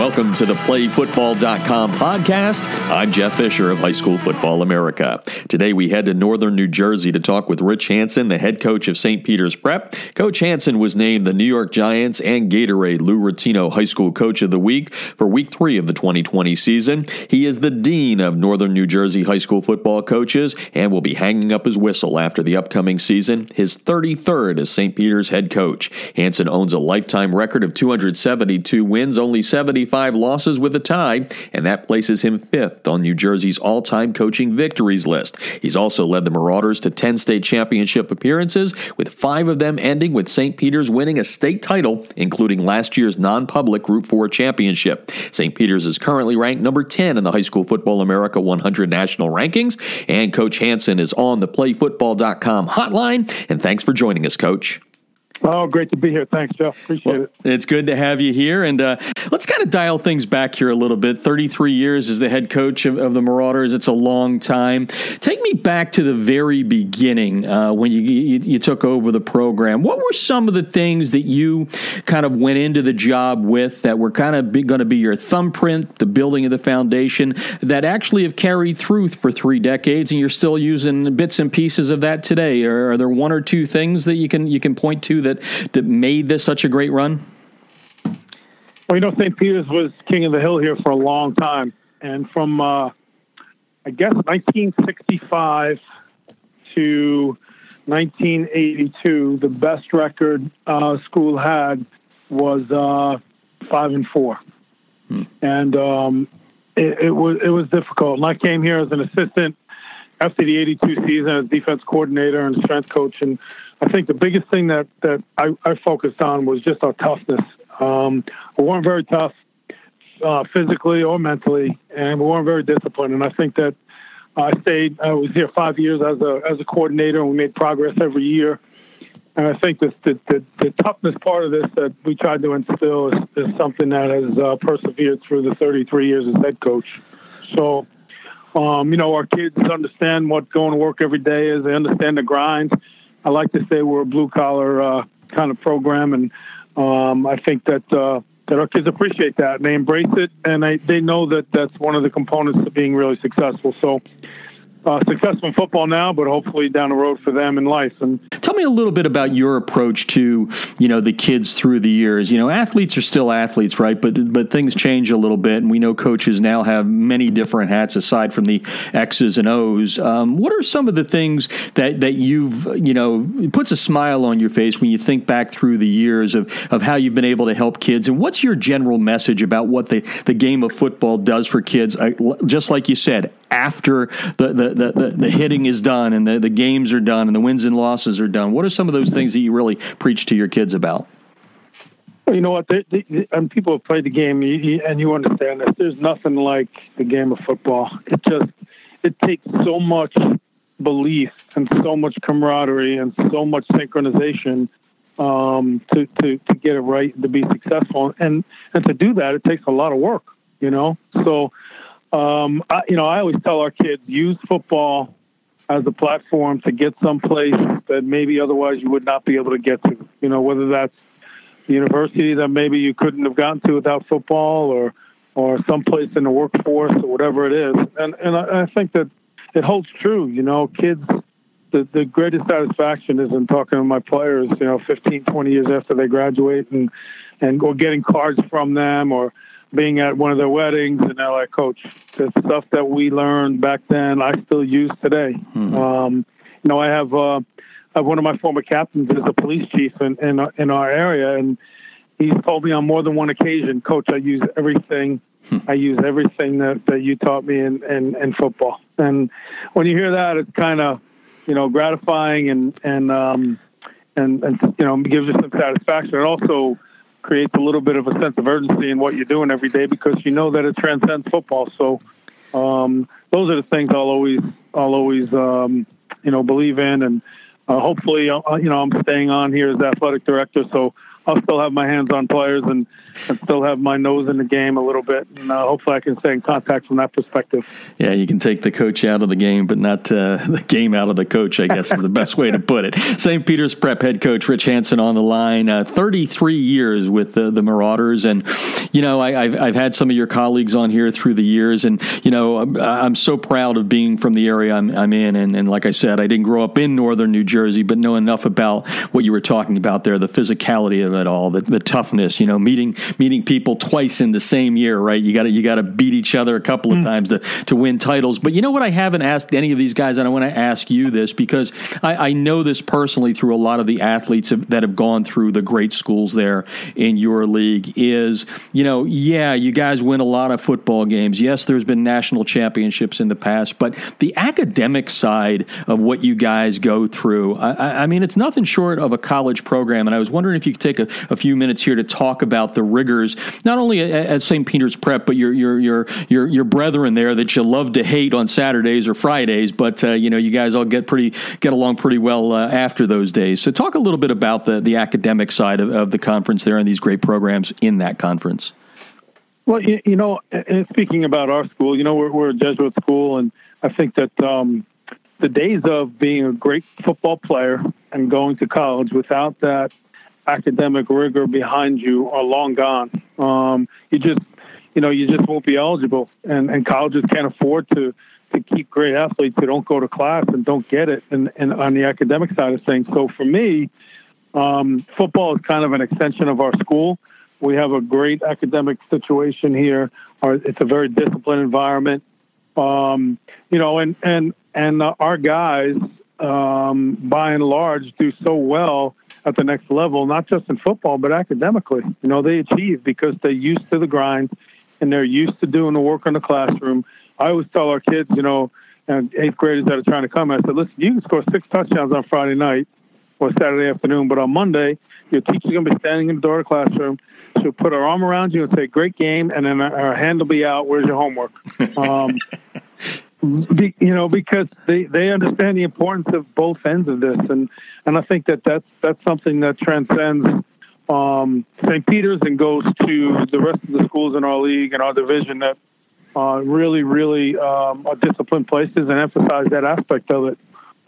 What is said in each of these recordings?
Welcome to the PlayFootball.com podcast. I'm Jeff Fisher of High School Football America. Today we head to northern New Jersey to talk with Rich Hansen, the head coach of St. Peter's Prep. Coach Hansen was named the New York Giants and Gatorade Lou Rettino High School Coach of the Week for week three of the 2020 season. He is the Dean of Northern New Jersey High School football coaches and will be hanging up his whistle after the upcoming season, his 33rd as St. Peter's head coach. Hansen owns a lifetime record of 272 wins, only 75 25 losses with a tie, and that places him fifth on New Jersey's all time coaching victories list. He's also led the Marauders to 10 state championship appearances, with five of them ending with St. Peter's winning a state title, including last year's non public Group 4 championship. St. Peter's is currently ranked number 10 in the High School Football America 100 national rankings, and Coach Hansen is on the playfootball.com hotline. And thanks for joining us, Coach. Oh, great to be here. Thanks, Jeff. Appreciate well, it. It's good to have you here. And uh, let's kind of dial things back here a little bit. 33 years as the head coach of, of the Marauders. It's a long time. Take me back to the very beginning uh, when you, you, you, took over the program. What were some of the things that you kind of went into the job with that were kind of going to be your thumbprint, the building of the foundation, that actually have carried through for three decades and you're still using bits and pieces of that today? Are, are there one or two things that you can, you can point to that that that made this such a great run? Well, you know, St. Peter's was king of the hill here for a long time, and from uh, I guess 1965 to 1982, the best record uh, school had was uh, five and four, hmm. and um, it, it, was it was difficult. And I came here as an assistant after the 82 season as defense coordinator and strength coach, and I think the biggest thing that that I, I focused on was just our toughness. Um, we weren't very tough uh, physically or mentally, and we weren't very disciplined. And I think that I stayed. I was here five years as a as a coordinator, and we made progress every year. And I think this, the, the, the toughness part of this that we tried to instill is, is something that has uh, persevered through the 33 years as head coach. So, um, you know, our kids understand what going to work every day is. They understand the grind. I like to say we're a blue collar uh, kind of program, and um, I think that uh, that our kids appreciate that and they embrace it, and they they know that that's one of the components of being really successful. So uh, successful in football now, but hopefully down the road for them in life. And tell me a little bit about your approach to you know the kids through the years. You know, athletes are still athletes, right? But but things change a little bit, and we know coaches now have many different hats aside from the X's and O's. Um, what are some of the things that that you've you know puts a smile on your face when you think back through the years of of how you've been able to help kids? And what's your general message about what the the game of football does for kids? I, just like you said, after the, the, the, the, hitting is done and the, the games are done and the wins and losses are done? What are some of those things that you really preach to your kids about? Well, you know what? And people have played the game, and you understand this. There's nothing like the game of football. It just it takes so much belief and so much camaraderie and so much synchronization um, to, to to get it right to be successful. And and to do that, it takes a lot of work. You know, so um, I, you know, I always tell our kids use football as a platform to get someplace that maybe otherwise you would not be able to get to. You know, whether that's the university that maybe you couldn't have gotten to without football, or or someplace in the workforce, or whatever it is. And and I, I think that it holds true. You know, kids. The, the greatest satisfaction is in talking to my players, you know, 15, 20 years after they graduate and, and or getting cards from them or, being at one of their weddings and they're like, Coach, the stuff that we learned back then, I still use today. Mm-hmm. Um, you know, I have, uh, I have one of my former captains is a police chief in, in, in our area, and he's told me on more than one occasion, Coach, I use everything. Hmm. I use everything that, that you taught me in, in, in football. And when you hear that, it's kind of, you know, gratifying and, and, um, and, and, you know, gives you some satisfaction. And also, creates a little bit of a sense of urgency in what you're doing every day because you know that it transcends football. So um, those are the things I'll always I'll always um, you know believe in, and uh, hopefully uh, you know I'm staying on here as athletic director, so I'll still have my hands on players and, and still have my nose in the game a little bit. And uh, hopefully I can stay in contact from that perspective. Yeah, you can take the coach out of the game, but not uh, the game out of the coach, I guess is the best way to put it. St. Peter's Prep head coach Rich Hansen on the line, uh, 33 years with the, the Marauders. And, you know, I, have I've had some of your colleagues on here through the years. And, you know, I'm, I'm so proud of being from the area I'm, I'm in. And, and like I said, I didn't grow up in northern New Jersey, but know enough about what you were talking about there, the physicality of it all, the, the toughness. You know, meeting meeting people twice in the same year, right? You got to you got to beat each other a couple of mm. times to to win titles. But you know what? I haven't asked any of these guys, and I want to ask you this because I, I know this personally through a lot of the athletes that have gone through the great schools there in your league. Is you know, yeah, you guys win a lot of football games. Yes, there's been national championships in the past, but the academic side of what you guys go through, I, I mean, it's nothing short of a college program. And I was wondering if you could take a, a few minutes here to talk about the rigors, not only at, St. Peter's Prep, but your your your your your brethren there that you love to hate on Saturdays or Fridays, but uh, you know you guys all get pretty get along pretty well uh, after those days. So talk a little bit about the the academic side of, of the conference there and these great programs in that conference. Well, you, you know, speaking about our school, you know, we're, we're a Jesuit school, and I think that um, the days of being a great football player and going to college without that academic rigor behind you are long gone. Um, you just, you know, you just won't be eligible, and and colleges can't afford to to keep great athletes who don't go to class and don't get it, and, and on the academic side of things. So for me, um, football is kind of an extension of our school. We have a great academic situation here. Our, it's a very disciplined environment. Um, you know, and and and our guys, um, by and large, do so well at the next level, not just in football but academically. You know, they achieve because they're used to the grind and they're used to doing the work in the classroom. I always tell our kids, you know, and eighth graders that are trying to come, I said, listen, you can score six touchdowns on Friday night or Saturday afternoon, but on Monday, your teacher's going to be standing in the door of the classroom. She'll put her arm around you and say, "Great game," and then her hand will be out. Where's your homework? Um, you know, because they, they understand the importance of both ends of this, and and I think that that's that's something that transcends um, St. Peter's and goes to the rest of the schools in our league and our division that uh, really, really um, are disciplined places and emphasize that aspect of it.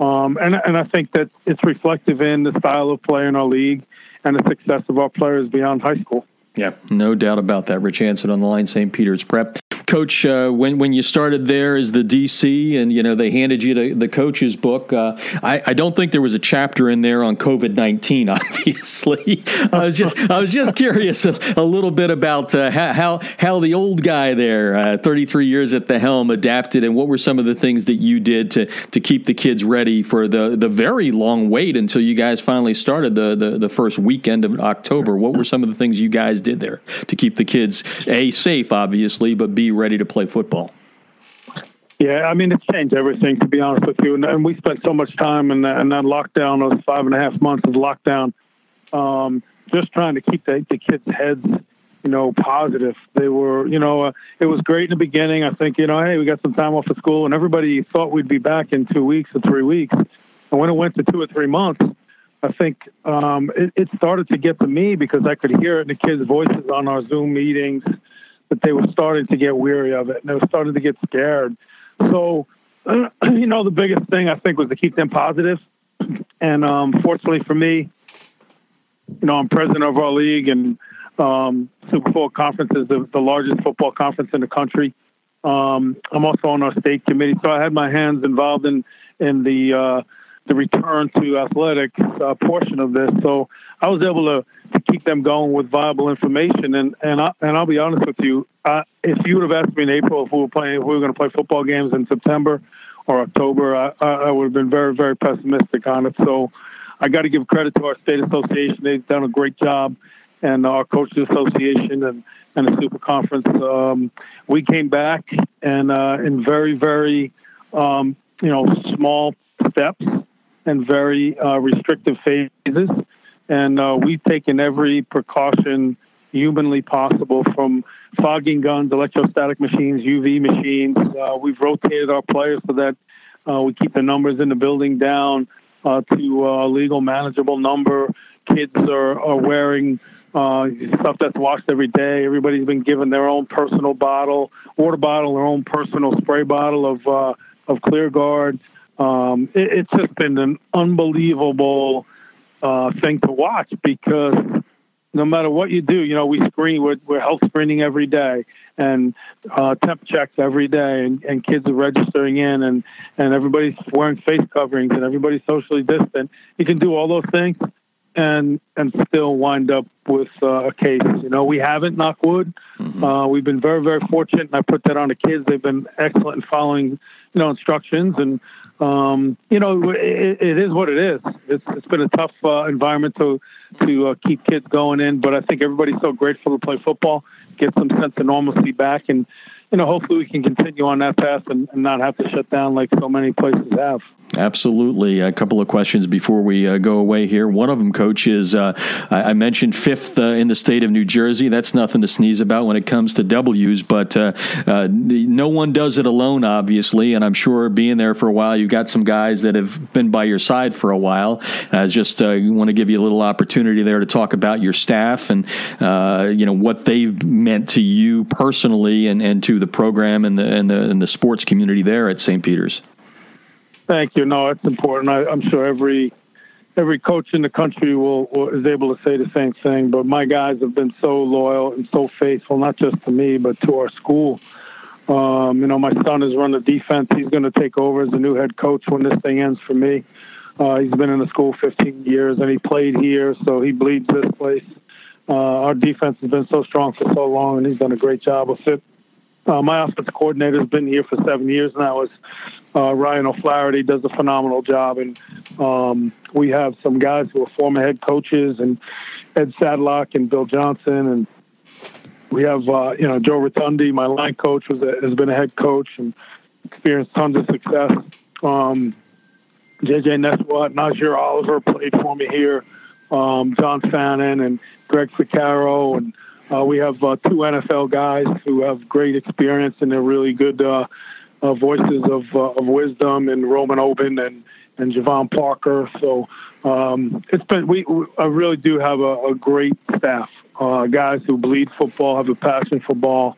Um, and and I think that it's reflective in the style of play in our league and the success of our players beyond high school. Yeah, no doubt about that. Rich Hansen on the line, St. Peter's Prep. Coach, uh, when when you started there as the DC, and you know they handed you the, the coach's book, uh, I, I, don't think there was a chapter in there on COVID nineteen. Obviously, I was just I was just curious a, a little bit about uh, how how the old guy there, uh, thirty three years at the helm, adapted, and what were some of the things that you did to to keep the kids ready for the the very long wait until you guys finally started the the, the first weekend of October. What were some of the things you guys did there to keep the kids a safe, obviously, but b ready to play football? Yeah, I mean, it's changed everything, to be honest with you. And, and we spent so much time in that, in that lockdown, those five and a half months of lockdown, um, just trying to keep the, the kids' heads, you know, positive. They were, you know, uh, it was great in the beginning. I think, you know, hey, we got some time off of school, and everybody thought we'd be back in two weeks or three weeks. And when it went to two or three months, I think um, it, it started to get to me because I could hear it in the kids' voices on our Zoom meetings that they were starting to get weary of it and they were starting to get scared. So, you know, the biggest thing I think was to keep them positive. And um, fortunately for me, you know, I'm president of our league and um, Super Bowl Conference is the, the, largest football conference in the country. Um, I'm also on our state committee, so I had my hands involved in in the uh, the return to athletics uh, portion of this. So I was able to, to keep them going with viable information. And and I, and I'll be honest with you, uh, if you would have asked me in April if we were playing, if we were going to play football games in September or October, I, I would have been very very pessimistic on it. So I got to give credit to our state association; they've done a great job, and our coaches association and and the super conference. Um, we came back and uh, in very very um, you know small steps and very uh, restrictive phases. And uh, we've taken every precaution humanly possible from fogging guns, electrostatic machines, UV machines. Uh, we've rotated our players so that uh, we keep the numbers in the building down uh, to a legal, manageable number. kids are, are wearing uh, stuff that's washed every day. Everybody's been given their own personal bottle, water bottle, their own personal spray bottle of uh, of ClearGuard. Um, it, it's just been an unbelievable uh, thing to watch because no matter what you do, you know, we screen, we're, we're health screening every day and uh, temp checks every day, and, and kids are registering in, and, and everybody's wearing face coverings, and everybody's socially distant. You can do all those things and and still wind up with uh, a case. You know, we haven't, knock wood. Mm-hmm. Uh, we've been very, very fortunate, and I put that on the kids. They've been excellent in following, you know, instructions, and um, you know, it, it is what it is. It's, it's been a tough uh, environment to to uh, keep kids going in, but I think everybody's so grateful to play football, get some sense of normalcy back, and you know, hopefully we can continue on that path and, and not have to shut down like so many places have. Absolutely. A couple of questions before we uh, go away here. One of them, Coach, is uh, I mentioned fifth uh, in the state of New Jersey. That's nothing to sneeze about when it comes to W's, but uh, uh, no one does it alone, obviously. And I'm sure being there for a while, you've got some guys that have been by your side for a while. I just uh, want to give you a little opportunity there to talk about your staff and you know what they've meant to you personally and, and to the program and the, and the and the sports community there at St. Peter's. Thank you. No, it's important. I, am sure every every coach in the country will, will, is able to say the same thing. But my guys have been so loyal and so faithful, not just to me, but to our school. Um, you know, my son has run the defense. He's going to take over as the new head coach when this thing ends for me. Uh, he's been in the school 15 years and he played here, so he bleeds this place. Uh, our defense has been so strong for so long, and he's done a great job of it. Uh, my offensive coordinator has been here for seven years now. Is uh, Ryan O'Flaherty does a phenomenal job, and um, we have some guys who are former head coaches, and Ed Sadlock and Bill Johnson, and we have uh, you know Joe Rotundi, my line coach, was a, has been a head coach and experienced tons of success. Um, JJ Neswat, Najir Oliver played for me here. Um, John Fannin and Greg Ficaro and uh, we have uh, two NFL guys who have great experience and they're really good uh, uh, voices of, uh, of wisdom, and Roman Oben and and Javon Parker. So um, it's been we, we I really do have a, a great staff, uh, guys who bleed football, have a passion for ball,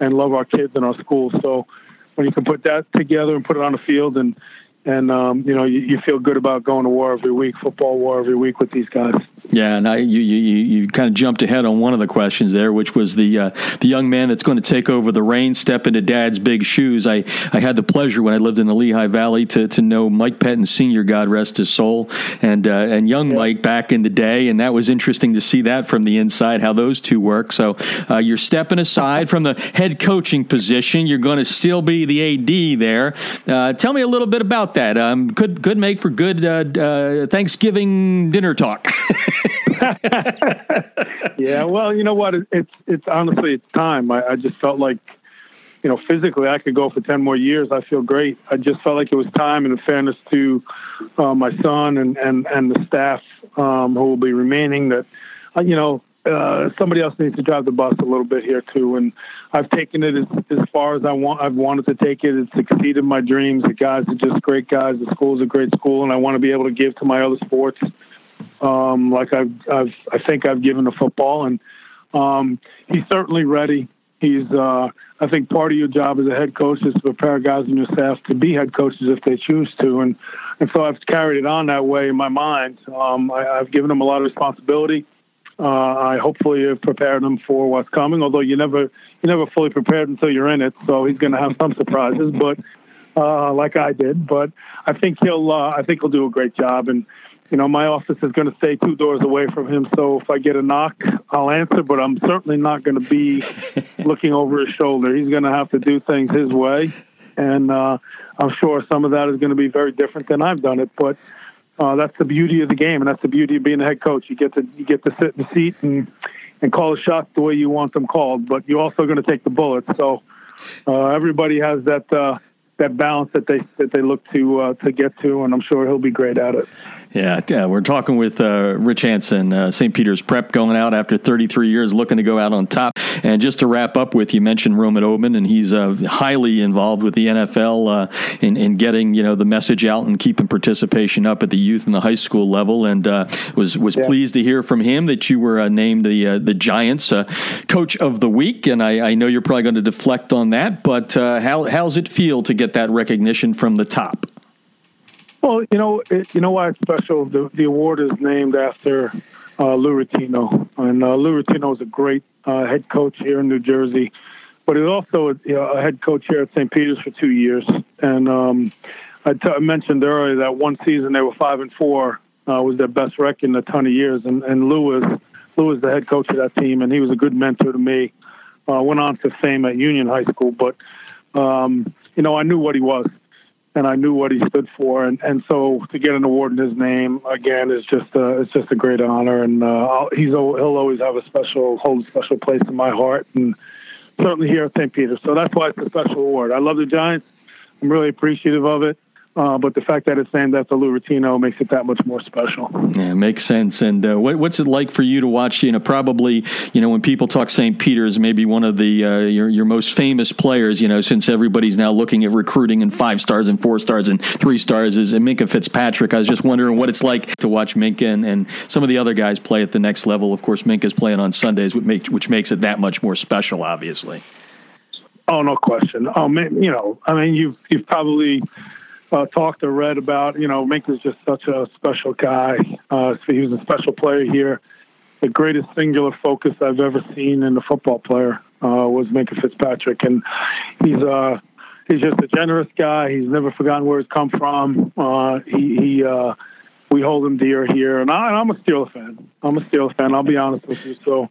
and love our kids and our school. So when you can put that together and put it on the field and and um, you know you, you, feel good about going to war every week, football war every week with these guys. Yeah, and I, you, you you kind of jumped ahead on one of the questions there, which was the uh, the young man that's going to take over the reins, step into Dad's big shoes. I, I had the pleasure when I lived in the Lehigh Valley to, to know Mike Pettine Senior, God rest his soul, and uh, and young yeah. Mike back in the day, and that was interesting to see that from the inside how those two work. So uh, you're stepping aside from the head coaching position. You're going to still be the AD there. Uh, tell me a little bit about that. Um, could could make for good uh, uh, Thanksgiving dinner talk. yeah, well, you know what? it's it's honestly it's time. I, I, just felt like, you know, physically I could go for ten more years. I feel great. I just felt like it was time, and in fairness to uh, my son and and and the staff um, who will be remaining, that uh, you know uh, somebody else needs to drive the bus a little bit here too. And I've taken it as, as far as I want. I've wanted to take it. It's exceeded my dreams. The guys are just great guys. The school's a great school, and I want to be able to give to my other sports, um, like I've, I've, I think I've given to football. And um, he's certainly ready. He's, uh, I think part of your job as a head coach is to prepare guys in your staff to be head coaches if they choose to. And, and so I've carried it on that way in my mind. Um, I, I've given them a lot of responsibility uh, I hopefully have prepared him for what's coming. Although you never you never fully prepared until you're in it, so he's going to have some surprises. But uh, like I did, but I think he'll uh, I think he'll do a great job. And you know, my office is going to stay two doors away from him. So if I get a knock, I'll answer. But I'm certainly not going to be looking over his shoulder. He's going to have to do things his way, and uh, I'm sure some of that is going to be very different than I've done it. But uh, that's the beauty of the game, and that's the beauty of being a head coach. You get to you get to sit in the seat and and call the shots the way you want them called, but you're also going to take the bullets. So uh, everybody has that uh, that balance that they that they look to uh, to get to, and I'm sure he'll be great at it. Yeah, yeah, we're talking with uh, Rich Hansen, uh, St. Peter's Prep, going out after 33 years, looking to go out on top. And just to wrap up with, you mentioned Roman Oben, and he's uh, highly involved with the NFL uh, in, in getting you know the message out and keeping participation up at the youth and the high school level. And uh, was was yeah. pleased to hear from him that you were uh, named the the Giants Coach of the Week. And I, I, know you're probably going to deflect on that, but how how's it feel to get that recognition from the top? Well, you know, it, you know why it's special. The, the award is named after uh, Lou Rettino, and uh, Lou Rettino is a great uh, head coach here in New Jersey, but he's also a, you know, a head coach here at St. Peter's for two years. And um, I, t- I mentioned earlier that one season they were five and four uh, was their best record in a ton of years, and, and Lou was Lou was the head coach of that team, and he was a good mentor to me. Uh, went on to fame at Union High School, but um, you know I knew what he was and I knew what he stood for, and, and so to get an award in his name again is just a, it's just a great honor, and uh, he's he'll always have a special hold a special place in my heart, and certainly here at St. Peter. So that's why it's a special award. I love the Giants. I'm really appreciative of it. Uh, but the fact that it's named after Lou makes it that much more special. Yeah, makes sense. And uh, what, what's it like for you to watch? You know, probably you know when people talk St. Peter's, maybe one of the uh, your your most famous players. You know, since everybody's now looking at recruiting and five stars and four stars and three stars is Minkah Fitzpatrick. I was just wondering what it's like to watch Minkah and, and some of the other guys play at the next level. Of course, Minkah's playing on Sundays, which, make, which makes it that much more special. Obviously. Oh no question. Oh you know, I mean, you've you've probably uh, talked or read about, you know, Mink was just such a special guy. Uh, so he was a special player here. The greatest singular focus I've ever seen in a football player uh, was Minkah Fitzpatrick, and he's uh, he's just a generous guy. He's never forgotten where he's come from. Uh, he, he uh, we hold him dear here, and I, am a Steelers fan. I'm a Steelers fan. I'll be honest with you. So,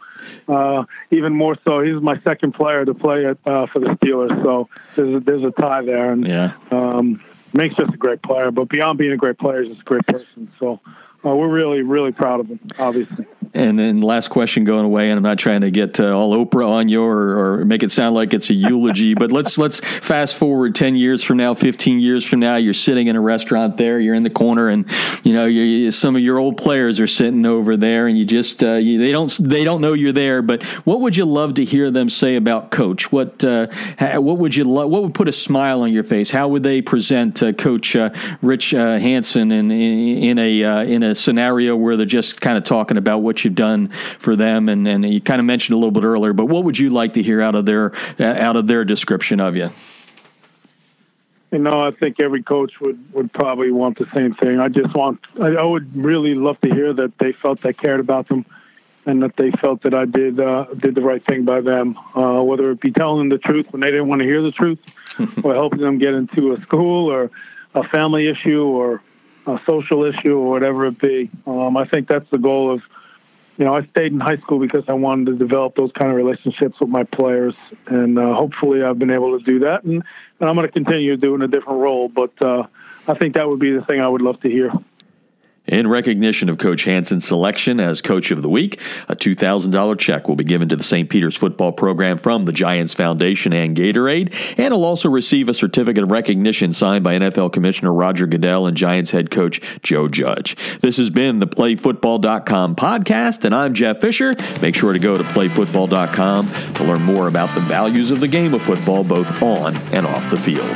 uh, even more so, he's my second player to play it uh, for the Steelers. So there's a, there's a tie there, and yeah. Um, makes us a great player. But beyond being a great player, just a great person. So uh, we're really, really proud of him, obviously. And then last question going away, and I'm not trying to get uh, all Oprah on you or, or, make it sound like it's a eulogy, but let's let's fast forward ten years from now, fifteen years from now. You're sitting in a restaurant there, you're in the corner, and you know you, some of your old players are sitting over there, and you just uh, you, they don't they don't know you're there. But what would you love to hear them say about Coach? What uh, what would you lo- what would put a smile on your face? How would they present uh, Coach uh, Rich uh, Hansen in in, in a in a scenario where they're just kind of talking about what you've done for them, and, and you kind of mentioned a little bit earlier. But what would you like to hear out of their out of their description of you? You know, I think every coach would, would probably want the same thing. I just want, I, I would really love to hear that they felt I cared about them and that they felt that I did uh, did the right thing by them, uh, whether it be telling them the truth when they didn't want to hear the truth, or helping them get into a school or a family issue or a social issue or whatever it be. Um, I think that's the goal of you know, I stayed in high school because I wanted to develop those kind of relationships with my players, and uh, hopefully, I've been able to do that. And, and I'm going to continue doing a different role, but uh, I think that would be the thing I would love to hear. In recognition of Coach Hansen's selection as Coach of the Week, a $2,000 check will be given to the St. Peter's football program from the Giants Foundation and Gatorade, and he'll also receive a certificate of recognition signed by NFL Commissioner Roger Goodell and Giants head coach Joe Judge. This has been the PlayFootball.com podcast, and I'm Jeff Fisher. Make sure to go to PlayFootball.com to learn more about the values of the game of football, both on and off the field.